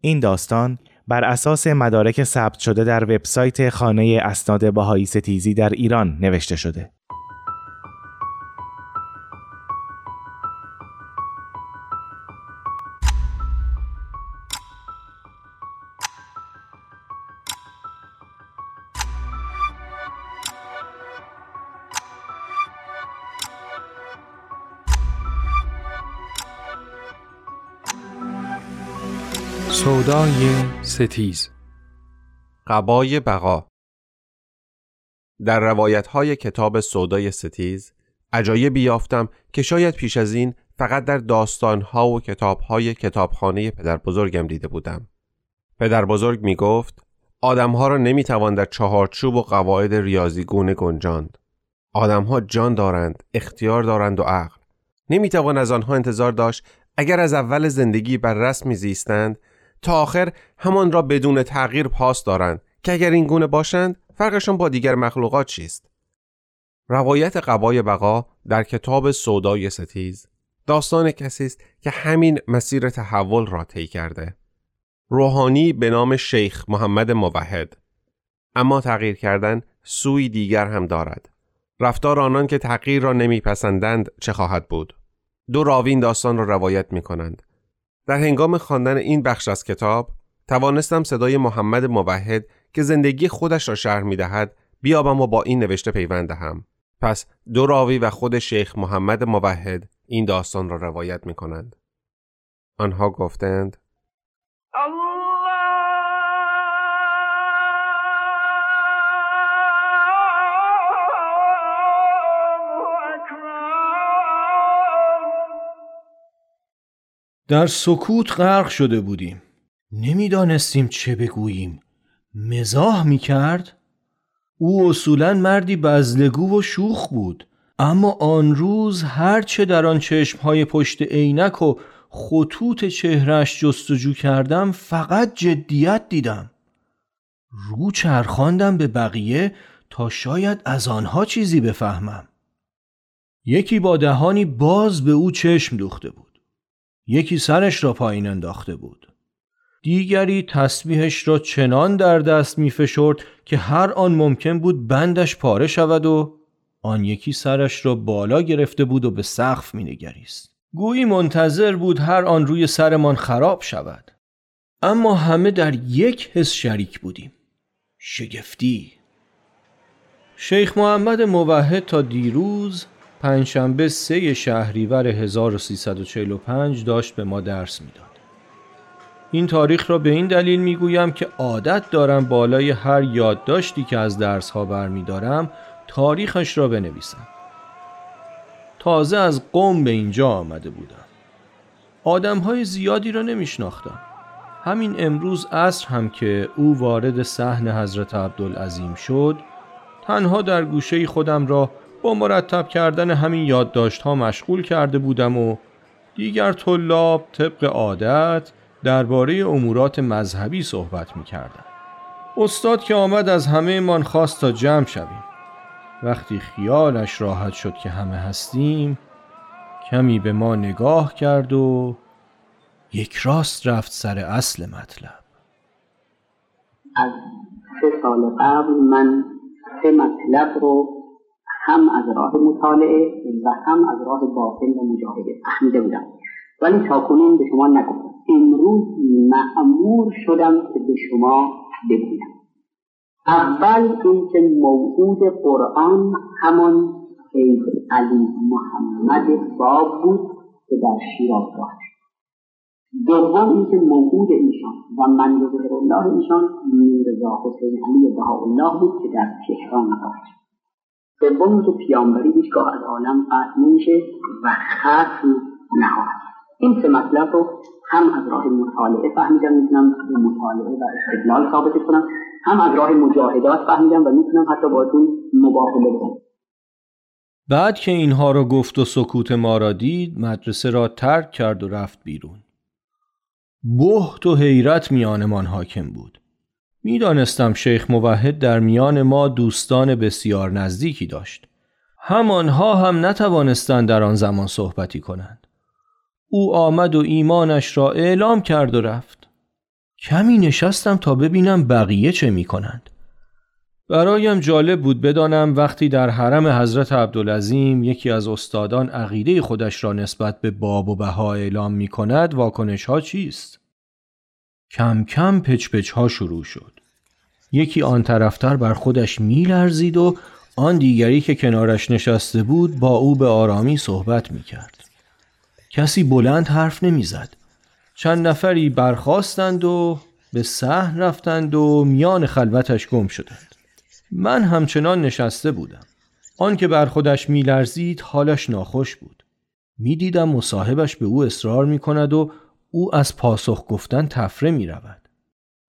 این داستان بر اساس مدارک ثبت شده در وبسایت خانه اسناد بهایی ستیزی در ایران نوشته شده. ستیز قبای بقا در روایت های کتاب سودای ستیز عجایبی یافتم که شاید پیش از این فقط در داستان ها و کتاب های کتابخانه پدر بزرگم دیده بودم. پدر بزرگ می گفت آدم ها را نمی توان در چهارچوب و قواعد ریاضیگونه گنجاند. آدم ها جان دارند، اختیار دارند و عقل. نمی توان از آنها انتظار داشت اگر از اول زندگی بر رسمی زیستند تا آخر همان را بدون تغییر پاس دارند که اگر این گونه باشند فرقشان با دیگر مخلوقات چیست؟ روایت قبای بقا در کتاب سودای ستیز داستان کسی است که همین مسیر تحول را طی کرده. روحانی به نام شیخ محمد موحد. اما تغییر کردن سوی دیگر هم دارد. رفتار آنان که تغییر را نمیپسندند چه خواهد بود؟ دو راوین داستان را روایت می کنند در هنگام خواندن این بخش از کتاب توانستم صدای محمد موحد که زندگی خودش را شرح می دهد بیابم و با این نوشته پیوند دهم. پس دو راوی و خود شیخ محمد موحد این داستان را روایت می کنند. آنها گفتند در سکوت غرق شده بودیم. نمی‌دانستیم چه بگوییم. مزاح می کرد؟ او اصولا مردی بزلگو و شوخ بود. اما آن روز هرچه در آن چشمهای پشت عینک و خطوط چهرش جستجو کردم فقط جدیت دیدم. رو چرخاندم به بقیه تا شاید از آنها چیزی بفهمم. یکی با دهانی باز به او چشم دوخته بود. یکی سرش را پایین انداخته بود دیگری تسبیحش را چنان در دست می فشرد که هر آن ممکن بود بندش پاره شود و آن یکی سرش را بالا گرفته بود و به سقف می نگریست. گویی منتظر بود هر آن روی سرمان خراب شود. اما همه در یک حس شریک بودیم. شگفتی. شیخ محمد موحد تا دیروز پنجشنبه سه شهریور 1345 داشت به ما درس می‌داد. این تاریخ را به این دلیل می‌گویم که عادت دارم بالای هر یادداشتی که از درس ها برمیدارم تاریخش را بنویسم. تازه از قوم به اینجا آمده بودم. آدم های زیادی را نمیشناختم. همین امروز عصر هم که او وارد صحن حضرت عبدالعظیم شد تنها در گوشه خودم را با مرتب کردن همین یادداشت ها مشغول کرده بودم و دیگر طلاب طبق عادت درباره امورات مذهبی صحبت می کردن. استاد که آمد از همه من خواست تا جمع شویم. وقتی خیالش راحت شد که همه هستیم کمی به ما نگاه کرد و یک راست رفت سر اصل مطلب از سه سال قبل من سه مطلب رو هم از راه مطالعه و هم از راه باطن و مجاهده فهمیده بودم. ولی تاکنون به شما نگفتم. امروز معمور شدم که به شما بگویم. اول اینکه موعود قرآن همان شیخ علی محمد باب بود که در شیراز داشت دوم اینکه موعود ایشان و من الله ایشان میرزا حسین علی بهاءالله بود که در تهران داشت سوم که پیامبری هیچگاه از عالم قطع نمیشه و ختم نخواهد این سه مطلب رو هم از راه مطالعه فهمیدم می‌تونم به مطالعه و استدلال ثابت کنم. هم از راه مجاهدات فهمیدم و می‌تونم حتی باتون مباهله کنم. بعد که اینها رو گفت و سکوت ما را دید مدرسه را ترک کرد و رفت بیرون. بهت و حیرت میانمان حاکم بود. می‌دانستم شیخ موحد در میان ما دوستان بسیار نزدیکی داشت. همانها هم نتوانستند در آن زمان صحبتی کنند. او آمد و ایمانش را اعلام کرد و رفت. کمی نشستم تا ببینم بقیه چه می کنند. برایم جالب بود بدانم وقتی در حرم حضرت عبدالعظیم یکی از استادان عقیده خودش را نسبت به باب و بها اعلام می کند واکنش ها چیست؟ کم کم پچ پچ ها شروع شد. یکی آن طرفتر بر خودش می لرزید و آن دیگری که کنارش نشسته بود با او به آرامی صحبت می کرد. کسی بلند حرف نمی زد. چند نفری برخواستند و به صحن رفتند و میان خلوتش گم شدند. من همچنان نشسته بودم. آن که بر خودش میلرزید حالش ناخوش بود. می‌دیدم مصاحبش به او اصرار می کند و او از پاسخ گفتن تفره می رود.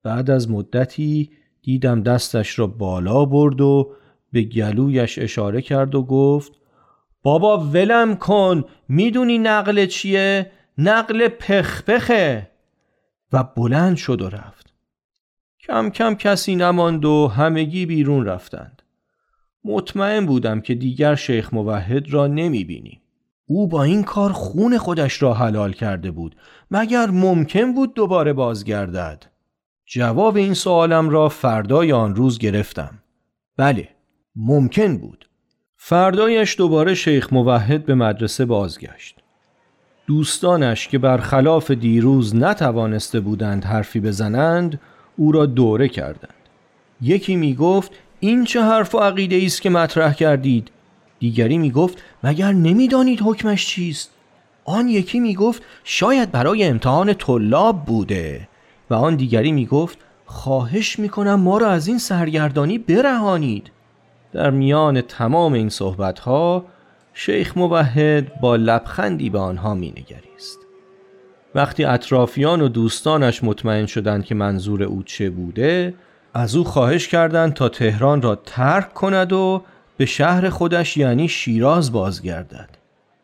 بعد از مدتی دیدم دستش را بالا برد و به گلویش اشاره کرد و گفت بابا ولم کن می‌دونی نقل چیه؟ نقل پخپخه و بلند شد و رفت کم کم کسی نماند و همگی بیرون رفتند مطمئن بودم که دیگر شیخ موحد را نمی بینیم. او با این کار خون خودش را حلال کرده بود مگر ممکن بود دوباره بازگردد؟ جواب این سوالم را فردای آن روز گرفتم. بله ممکن بود. فردایش دوباره شیخ موحد به مدرسه بازگشت. دوستانش که برخلاف دیروز نتوانسته بودند حرفی بزنند او را دوره کردند. یکی می گفت این چه حرف و عقیده است که مطرح کردید؟ دیگری می گفت مگر نمی‌دانید حکمش چیست؟ آن یکی می گفت شاید برای امتحان طلاب بوده. و آن دیگری می گفت خواهش می کنم ما را از این سرگردانی برهانید. در میان تمام این صحبت ها شیخ موحد با لبخندی به آنها می نگریست. وقتی اطرافیان و دوستانش مطمئن شدند که منظور او چه بوده از او خواهش کردند تا تهران را ترک کند و به شهر خودش یعنی شیراز بازگردد.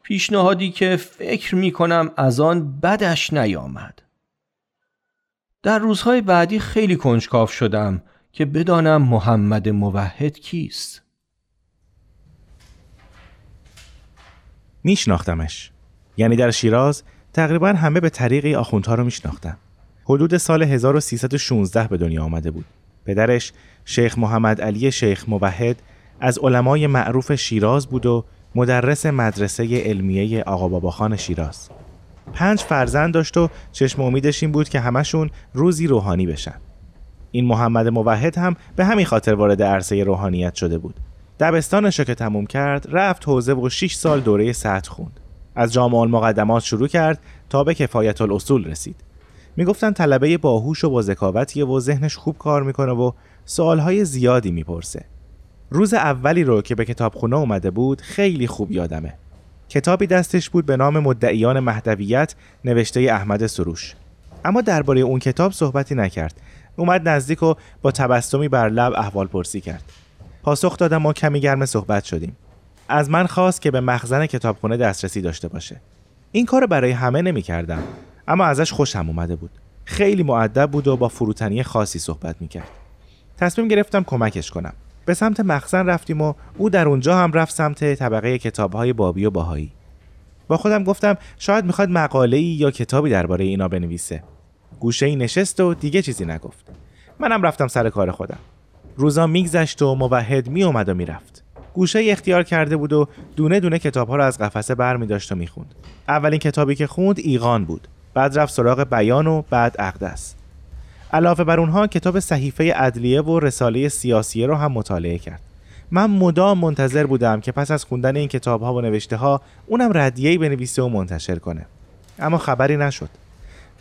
پیشنهادی که فکر می کنم از آن بدش نیامد. در روزهای بعدی خیلی کنجکاف شدم که بدانم محمد موحد کیست. میشناختمش. یعنی در شیراز تقریبا همه به طریقی آخوندها رو میشناختن حدود سال 1316 به دنیا آمده بود. پدرش شیخ محمد علی شیخ موحد از علمای معروف شیراز بود و مدرس مدرسه علمیه آقا باباخان شیراز. پنج فرزند داشت و چشم امیدش این بود که همشون روزی روحانی بشن. این محمد موحد هم به همین خاطر وارد عرصه روحانیت شده بود. دبستانش که تموم کرد رفت حوزه و 6 سال دوره سطح خوند. از جامعه المقدمات شروع کرد تا به کفایت الاصول رسید. می‌گفتن طلبه باهوش و با ذکاوتیه و ذهنش خوب کار می‌کنه و سوالهای زیادی می‌پرسه. روز اولی رو که به کتابخونه اومده بود خیلی خوب یادمه. کتابی دستش بود به نام مدعیان مهدویت نوشته احمد سروش. اما درباره اون کتاب صحبتی نکرد. اومد نزدیک و با تبسمی بر لب احوال پرسی کرد. پاسخ دادم ما کمی گرم صحبت شدیم. از من خواست که به مخزن کتابخونه دسترسی داشته باشه. این کار برای همه نمی کردم اما ازش خوشم اومده بود. خیلی معدب بود و با فروتنی خاصی صحبت می کرد تصمیم گرفتم کمکش کنم. به سمت مخزن رفتیم و او در اونجا هم رفت سمت طبقه کتابهای بابی و باهایی. با خودم گفتم شاید می‌خواد مقاله یا کتابی درباره اینا بنویسه. گوشه ای نشست و دیگه چیزی نگفت. منم رفتم سر کار خودم. روزا میگذشت و موحد میومد و می‌رفت. گوشه اختیار کرده بود و دونه دونه کتاب ها رو از قفسه بر و می‌خوند. اولین کتابی که خوند ایقان بود. بعد رفت سراغ بیان و بعد اقدس. علاوه بر اونها کتاب صحیفه ادلیه و رساله سیاسیه رو هم مطالعه کرد. من مدام منتظر بودم که پس از خوندن این کتاب ها و نوشته ها اونم ردیهی بنویسه و منتشر کنه. اما خبری نشد.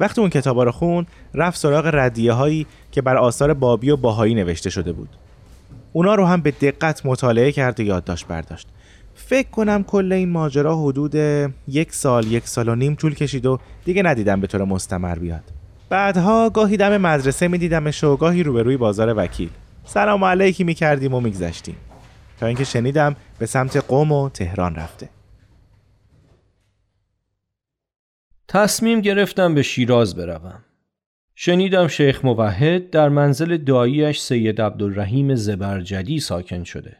وقتی اون کتابا رو خون رفت سراغ ردیه هایی که بر آثار بابی و باهایی نوشته شده بود. اونا رو هم به دقت مطالعه کرد و یادداشت برداشت. فکر کنم کل این ماجرا حدود یک سال یک سال و نیم طول کشید و دیگه ندیدم به طور مستمر بیاد. بعدها گاهی دم مدرسه میدیدمش و گاهی روبروی بازار وکیل سلام علیکی می‌کردیم و میگذشتیم تا اینکه شنیدم به سمت قوم و تهران رفته تصمیم گرفتم به شیراز بروم. شنیدم شیخ موحد در منزل داییش سید عبدالرحیم زبرجدی ساکن شده.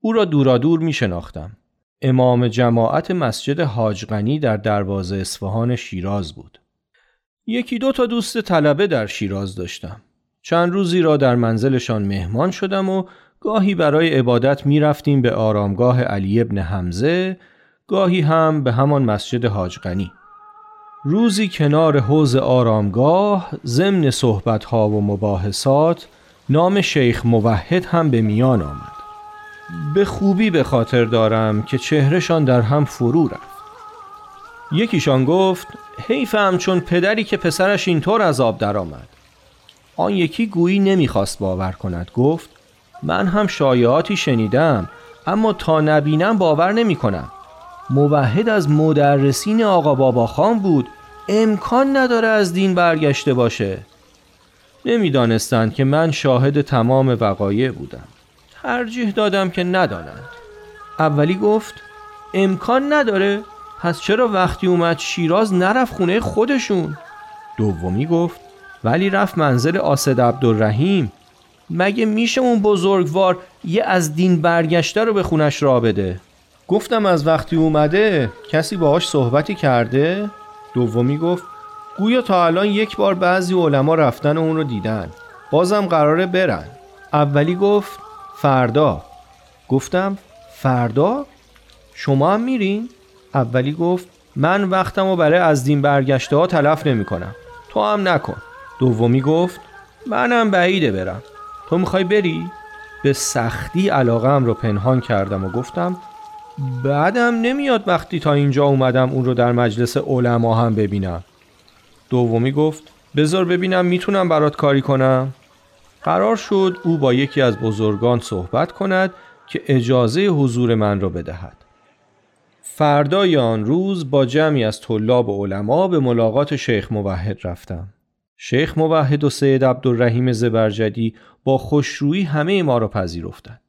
او را دورادور می شناختم. امام جماعت مسجد حاجغنی در دروازه اصفهان شیراز بود. یکی دو تا دوست طلبه در شیراز داشتم. چند روزی را در منزلشان مهمان شدم و گاهی برای عبادت می رفتیم به آرامگاه علی ابن حمزه گاهی هم به همان مسجد حاج روزی کنار حوز آرامگاه ضمن صحبتها و مباحثات نام شیخ موحد هم به میان آمد. به خوبی به خاطر دارم که چهرهشان در هم فرو رفت. یکیشان گفت حیفم چون پدری که پسرش اینطور از آب درآمد. آن یکی گویی نمی‌خواست باور کند. گفت من هم شایعاتی شنیدم اما تا نبینم باور نمی کنم موحد از مدرسین آقا بابا خان بود امکان نداره از دین برگشته باشه. نمی‌دانستند که من شاهد تمام وقایع بودم. ترجیح دادم که ندانند. اولی گفت امکان نداره. پس چرا وقتی اومد شیراز نرفت خونه خودشون؟ دومی گفت ولی رفت منزل آسد عبدالرحیم. مگه میشه اون بزرگوار یه از دین برگشته رو به خونش را بده؟ گفتم از وقتی اومده کسی باهاش صحبتی کرده؟ دومی گفت گویا تا الان یک بار بعضی علما رفتن اون رو دیدن. بازم قراره برن. اولی گفت فردا. گفتم فردا؟ شما هم میرین؟ اولی گفت من وقتم رو برای از دین برگشته ها تلف نمی کنم. تو هم نکن. دومی گفت منم بعیده برم. تو می‌خوای بری؟ به سختی علاقم رو پنهان کردم و گفتم بعدم نمیاد وقتی تا اینجا اومدم اون رو در مجلس علما هم ببینم. دومی گفت بذار ببینم می‌تونم برات کاری کنم. قرار شد او با یکی از بزرگان صحبت کند که اجازه حضور من را بدهد. فردای آن روز با جمعی از طلاب و علما به ملاقات شیخ موحد رفتم شیخ موحد و سید عبدالرحیم زبرجدی با خوشرویی همه ما را پذیرفتند.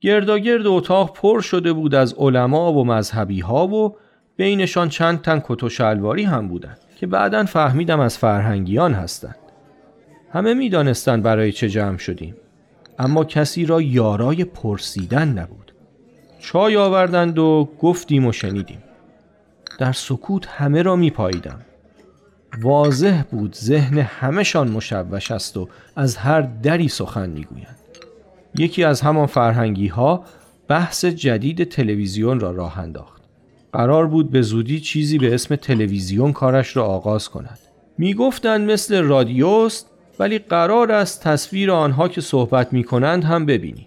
گرداگرد اتاق پر شده بود از علما و مذهبی ها و بینشان چند تن کت و شلواری هم بودند که بعدا فهمیدم از فرهنگیان هستند. همه می‌دانستند برای چه جمع شدیم اما کسی را یارای پرسیدن نبود. چای آوردند و گفتیم و شنیدیم. در سکوت همه را می پاییدم. واضح بود ذهن همهشان مشوش است و از هر دری سخن می‌گویند یکی از همان فرهنگی ها بحث جدید تلویزیون را راه انداخت قرار بود به زودی چیزی به اسم تلویزیون کارش را آغاز کند می‌گفتند مثل رادیوست ولی قرار است تصویر آنها که صحبت می کنند هم ببینی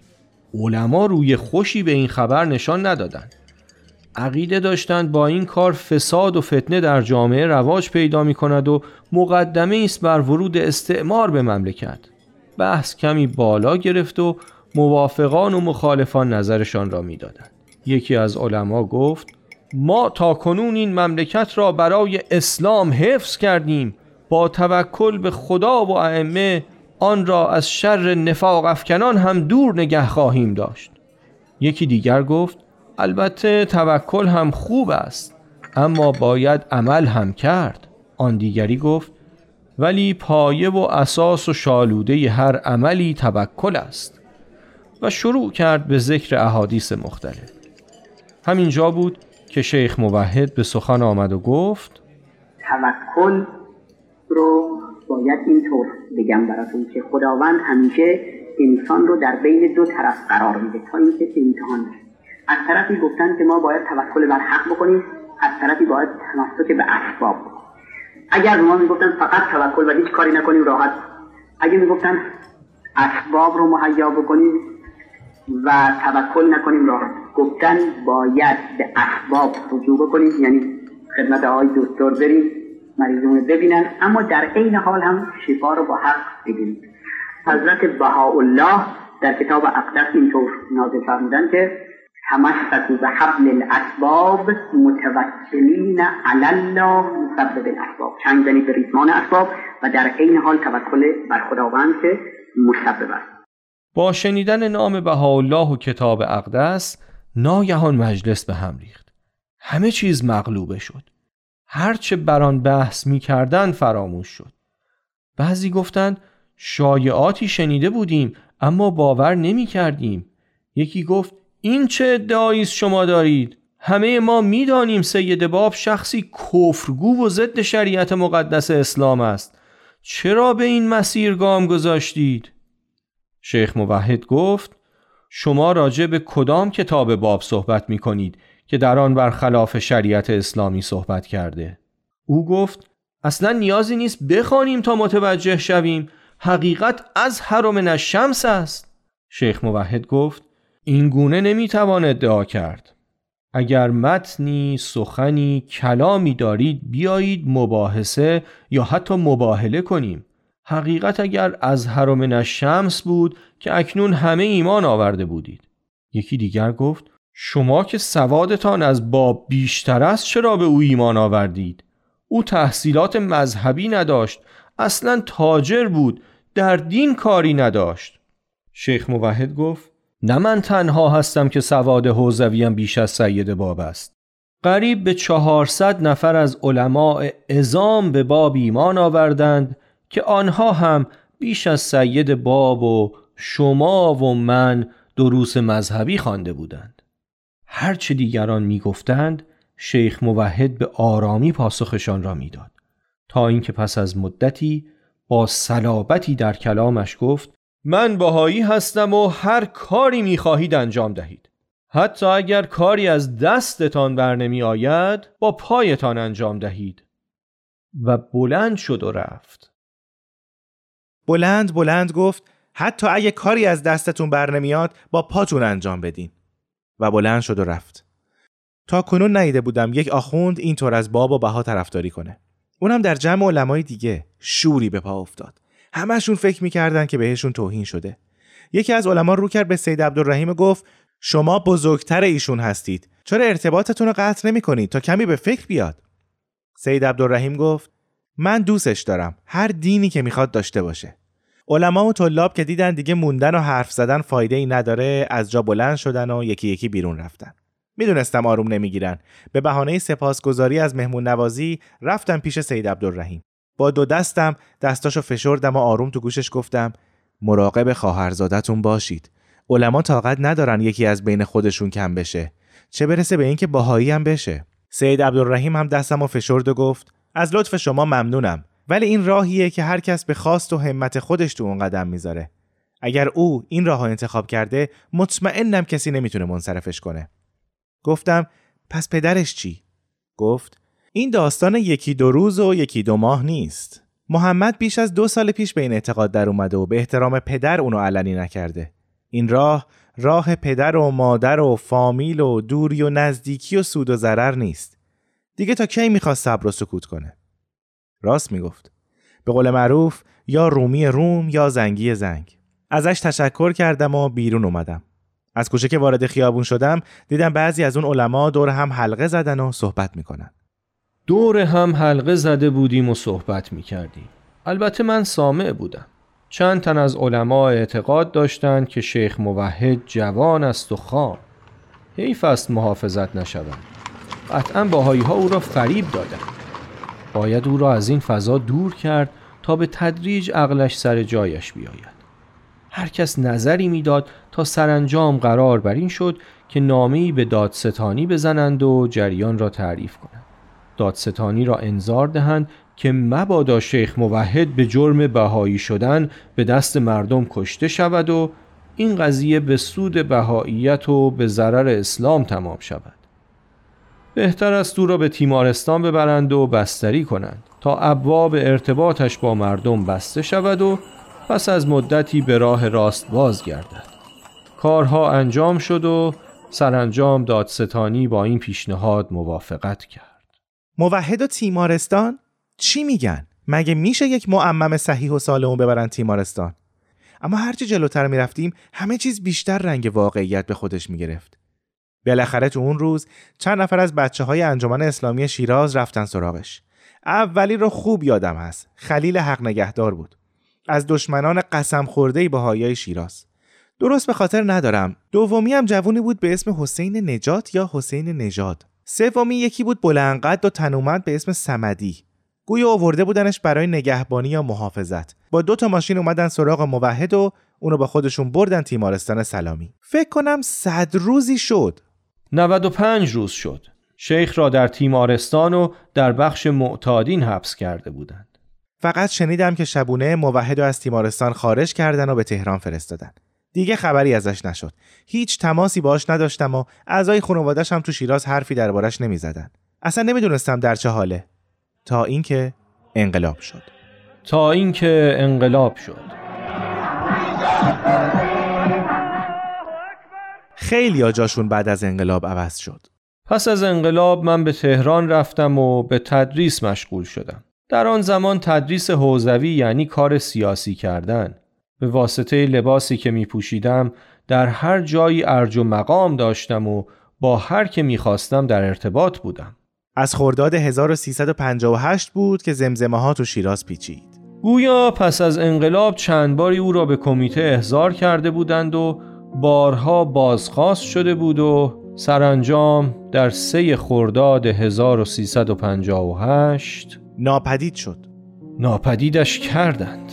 علما روی خوشی به این خبر نشان ندادند عقیده داشتند با این کار فساد و فتنه در جامعه رواج پیدا می کند و مقدمه است بر ورود استعمار به مملکت بحث کمی بالا گرفت و موافقان و مخالفان نظرشان را می‌دادند. یکی از علما گفت ما تا کنون این مملکت را برای اسلام حفظ کردیم با توکل به خدا و ائمه آن را از شر نفاق افکنان هم دور نگه خواهیم داشت. یکی دیگر گفت البته توکل هم خوب است اما باید عمل هم کرد. آن دیگری گفت ولی پایه و اساس و شالوده هر عملی توکل است. و شروع کرد به ذکر احادیث مختلف. همینجا بود که شیخ موحد به سخن آمد و گفت توکل رو باید اینطور بگم براتون که خداوند همیشه انسان رو در بین دو طرف قرار میده تا اینکه امتحان از طرفی گفتن که ما باید توکل بر حق بکنیم از طرفی باید تمسک به اسباب اگر ما می‌گفتن فقط توکل و هیچ کاری نکنیم راحت. اگر می‌گفتن اسباب رو مهیا بکنیم و توکل نکنیم راحت. گفتن باید به اسباب رجوع بکنیم یعنی خدمت آقای دکتر بریم. مریضون ببینن. اما در عین حال هم شفا رو با حق بگیریم. حضرت بهاءالله در کتاب اقدس اینطور نازل فرمودن که تمسکوا به حبل الاسباب متوکلین علی الله مسبب الاسباب. چنگ زنید به ریسمان اسباب و در عین حال توکل بر خداوند که مسبب است. با شنیدن نام بهاءالله و کتاب اقدس ناگهان مجلس به هم ریخت. همه چیز مغلوبه شد. هرچه بر آن بحث می کردن فراموش شد. بعضی گفتند شایعاتی شنیده بودیم اما باور نمی کردیم یکی گفت این چه ادعایی شما دارید؟ همه ما می‌دانیم سید باب شخصی کفرگو و ضد شریعت مقدس اسلام است. چرا به این مسیر گام گذاشتید؟ شیخ موحد گفت شما راجع به کدام کتاب باب صحبت می کنید که در آن برخلاف شریعت اسلامی صحبت کرده. او گفت اصلا نیازی نیست بخوانیم تا متوجه شویم. حقیقت از حرم شمس است. شیخ موحد گفت این گونه نمی‌توان ادعا کرد. اگر متنی، سخنی، کلامی دارید بیایید مباحثه یا حتی مباهله کنیم. حقیقت اگر از حرم شمس بود که اکنون همه ایمان آورده بودید. یکی دیگر گفت شما که سوادتان از باب بیشتر است چرا به او ایمان آوردید؟ او تحصیلات مذهبی نداشت اصلا تاجر بود در دین کاری نداشت. شیخ موحد گفت نه من تنها هستم که سواد حوزویم بیش از سید باب است. قریب به چهارصد نفر از علماء ازام به باب ایمان آوردند که آنها هم بیش از سید باب و شما و من دروس مذهبی خوانده بودند. هرچه دیگران می‌گفتند شیخ موحد به آرامی پاسخشان را می‌داد. تا اینکه پس از مدتی با صلابتی در کلامش گفت من بهایی هستم و هر کاری می‌خواهید انجام دهید. حتی اگر کاری از دستتان بر نمی آید با پایتان انجام دهید. و بلند شد و رفت. بلند بلند گفت حتی اگه کاری از دستتون بر نمیاد با پاتون انجام بدین. و بلند شد و رفت. تا کنون نیده بودم یک آخوند اینطور از باب و بها طرفداری کنه. اونم در جمع علمای دیگه شوری به پا افتاد. همشون فکر می‌کردن که بهشون توهین شده. یکی از علما رو کرد به سید عبدالرحیم گفت شما بزرگتر ایشون هستید. چرا ارتباطتون رو قطع نمی کنید تا کمی به فکر بیاد؟ سید عبدالرحیم گفت من دوستش دارم. هر دینی که می‌خواد داشته باشه. علما و طلاب که دیدن دیگه موندن و حرف زدن فایده ای نداره از جا بلند شدن و یکی یکی بیرون رفتن. می‌دونستم آروم نمی‌گیرن. به بهانه سپاسگزاری از مهمون نوازی رفتم پیش سید عبدالرحیم. با دو دستم دستاشو فشردم و آروم تو گوشش گفتم مراقب خواهرزادتون باشید. علما طاقت ندارن یکی از بین خودشون کم بشه. چه برسه به اینکه باهایی هم بشه. سید عبدالرحیم هم دستم و فشرد و گفت از لطف شما ممنونم. ولی این راهیه که هر کس به خواست و همت خودش تو اون قدم می‌ذاره اگر او این راه انتخاب کرده مطمئنم کسی نمی‌تونه منصرفش کنه گفتم پس پدرش چی؟ گفت این داستان یکی دو روز و یکی دو ماه نیست. محمد بیش از دو سال پیش به این اعتقاد در اومده و به احترام پدر اونو علنی نکرده. این راه راه پدر و مادر و فامیل و دوری و نزدیکی و سود و ضرر نیست. دیگه تا کی می‌خواست صبر و سکوت کنه؟ راست می‌گفت. به قول معروف یا رومی روم یا زنگی زنگ. ازش تشکر کردم و بیرون اومدم. از کوچه که وارد خیابون شدم دیدم بعضی از اون علما دور هم حلقه زدن و صحبت می‌کنن. دور هم حلقه زده بودیم و صحبت می کردیم. البته من سامع بودم. چند تن از علما اعتقاد داشتند که شیخ موحد جوان است و خام. حیف است محافظت نشوند. قطعا باهایی ها او را فریب دادند. باید او را از این فضا دور کرد تا به تدریج عقلش سر جایش بیاید. هر کس نظری می‌داد تا سرانجام قرار بر این شد که نامه‌ای به دادستانی بزنند و جریان را تعریف کنند. دادستانی را انظار دهند که مبادا شیخ موحد به جرم بهایی شدن به دست مردم کشته شود و این قضیه به سود بهاییت و به ضرر اسلام تمام شود بهتر است او را به تیمارستان ببرند و بستری کنند تا ابواب ارتباطش با مردم بسته شود و پس از مدتی به راه راست بازگردد. کارها انجام شد و سرانجام دادستانی با این پیشنهاد موافقت کرد. موحد و تیمارستان چی میگن؟ مگه میشه یک معمم صحیح و سالمون ببرن تیمارستان؟ اما هرچی جلوتر می‌رفتیم همه چیز بیشتر رنگ واقعیت به خودش می‌گرفت. بالاخره تو اون روز چند نفر از بچه های انجمن اسلامی شیراز رفتن سراغش. اولی رو خوب یادم هست. خلیل حق نگهدار بود. از دشمنان قسم خورده بهایی شیراز. درست به خاطر ندارم. دومی هم جوونی بود به اسم حسین نجات یا حسین نژاد. سومی یکی بود بلندقد و تنومند به اسم سمدی. گویا آورده بودنش برای نگهبانی یا محافظت. با دو تا ماشین اومدن سراغ موحد و اونو با خودشون بردن تیمارستان سلامی. فکر کنم صد روزی شد. 95 روز شد. شیخ را در تیمارستان و در بخش معتادین حبس کرده بودند. فقط شنیدم که شبونه موحد از تیمارستان خارج کردن و به تهران فرستادن. دیگه خبری ازش نشد. هیچ تماسی باش نداشتم و اعضای خانوادش هم تو شیراز حرفی دربارش نمی‌زدن. اصلا نمی‌دونستم در چه حاله. تا اینکه انقلاب شد. تا اینکه انقلاب شد. خیلی جاشون بعد از انقلاب عوض شد. پس از انقلاب من به تهران رفتم و به تدریس مشغول شدم. در آن زمان تدریس حوزوی یعنی کار سیاسی کردن. به واسطه لباسی که می پوشیدم در هر جایی ارج و مقام داشتم و با هر که می خواستم در ارتباط بودم. از خرداد 1358 بود که زمزمه ها تو شیراز پیچید. گویا پس از انقلاب چند باری او را به کمیته احضار کرده بودند و بارها بازخواست شده بود و سرانجام در سه خرداد 1358 ناپدید شد. ناپدیدش کردند.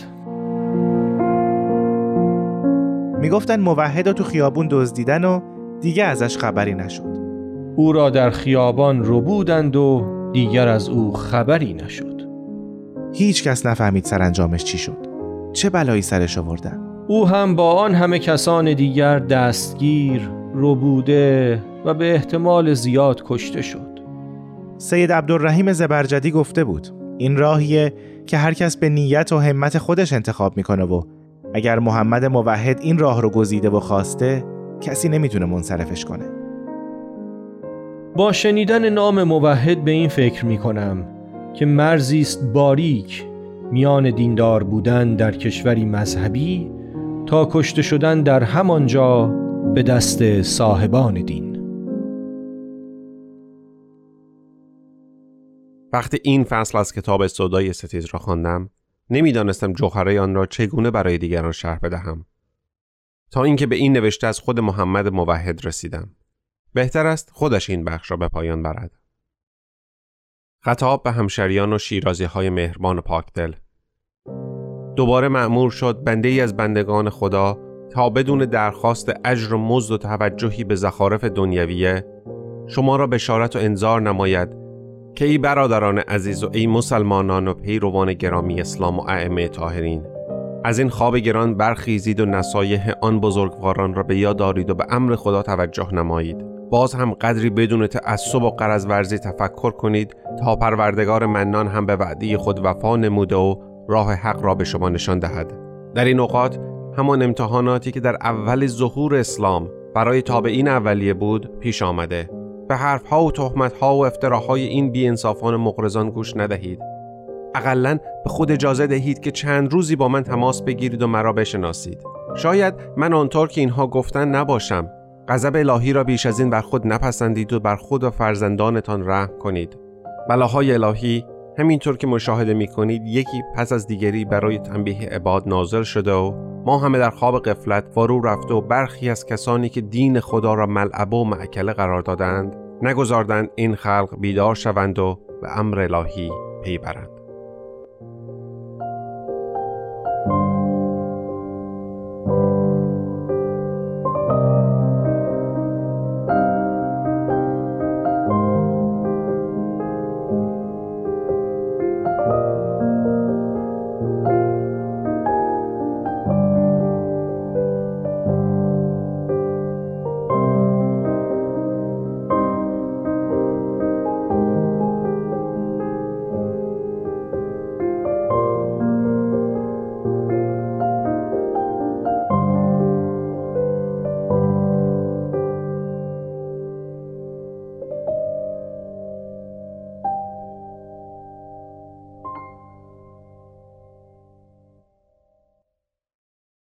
می‌گفتن موحد تو خیابون دزدیدن و دیگه ازش خبری نشد. او را در خیابان رو بودند و دیگر از او خبری نشد. هیچ کس نفهمید سرانجامش چی شد. چه بلایی سرش آوردن؟ او هم با آن همه کسان دیگر دستگیر ربوده و به احتمال زیاد کشته شد. سید عبدالرحیم زبرجدی گفته بود این راهیه که هر کس به نیت و همت خودش انتخاب می‌کنه و اگر محمد موحد این راه رو گزیده و خواسته کسی نمی‌تونه منصرفش کنه. با شنیدن نام موحد به این فکر می‌کنم که مرزی است باریک میان دیندار بودن در کشوری مذهبی تا کشته شدن در همانجا به دست صاحبان دین. وقتی این فصل از کتاب سودای ستیز را خواندم نمی‌دانستم جوهره آن را چگونه برای دیگران شرح بدهم. تا اینکه به این نوشته از خود محمد موحد رسیدم. بهتر است خودش این بخش را به پایان برد. خطاب به همشریان و شیرازی های مهربان و پاکدل. دوباره معمور شد بنده ای از بندگان خدا تا بدون درخواست اجر و مزد و توجهی به زخارف دنیویه شما را بشارت و انذار نماید که ای برادران عزیز و ای مسلمانان و پیروان گرامی اسلام و ائمه طاهرین. از این خواب گران برخیزید و نصایح آن بزرگواران را به یاد دارید و به امر خدا توجه نمایید. باز هم قدری بدون تعصب و قرض ورزی تفکر کنید تا پروردگار منان هم به وعده خود وفا نموده و راه حق را به شما نشان دهد. در این اوقات همان امتحاناتی که در اول ظهور اسلام برای تابعین اولیه بود پیش آمده. به حرفها و تهمتها و افتراهای این بیانصافان مقرزان گوش ندهید. اقلا به خود اجازه دهید که چند روزی با من تماس بگیرید و مرا بشناسید. شاید من آنطور که اینها گفتن نباشم. غضب الهی را بیش از این بر خود نپسندید و بر خود و فرزندانتان رحم کنید. بلاهای الهی همینطور که مشاهده می کنید یکی پس از دیگری برای تنبیه عباد نازل شده و ما همه در خواب قفلت فرو رفته و برخی از کسانی که دین خدا را ملعب و معکله قرار دادند نگذاردند این خلق بیدار شوند و به امر الهی پی برند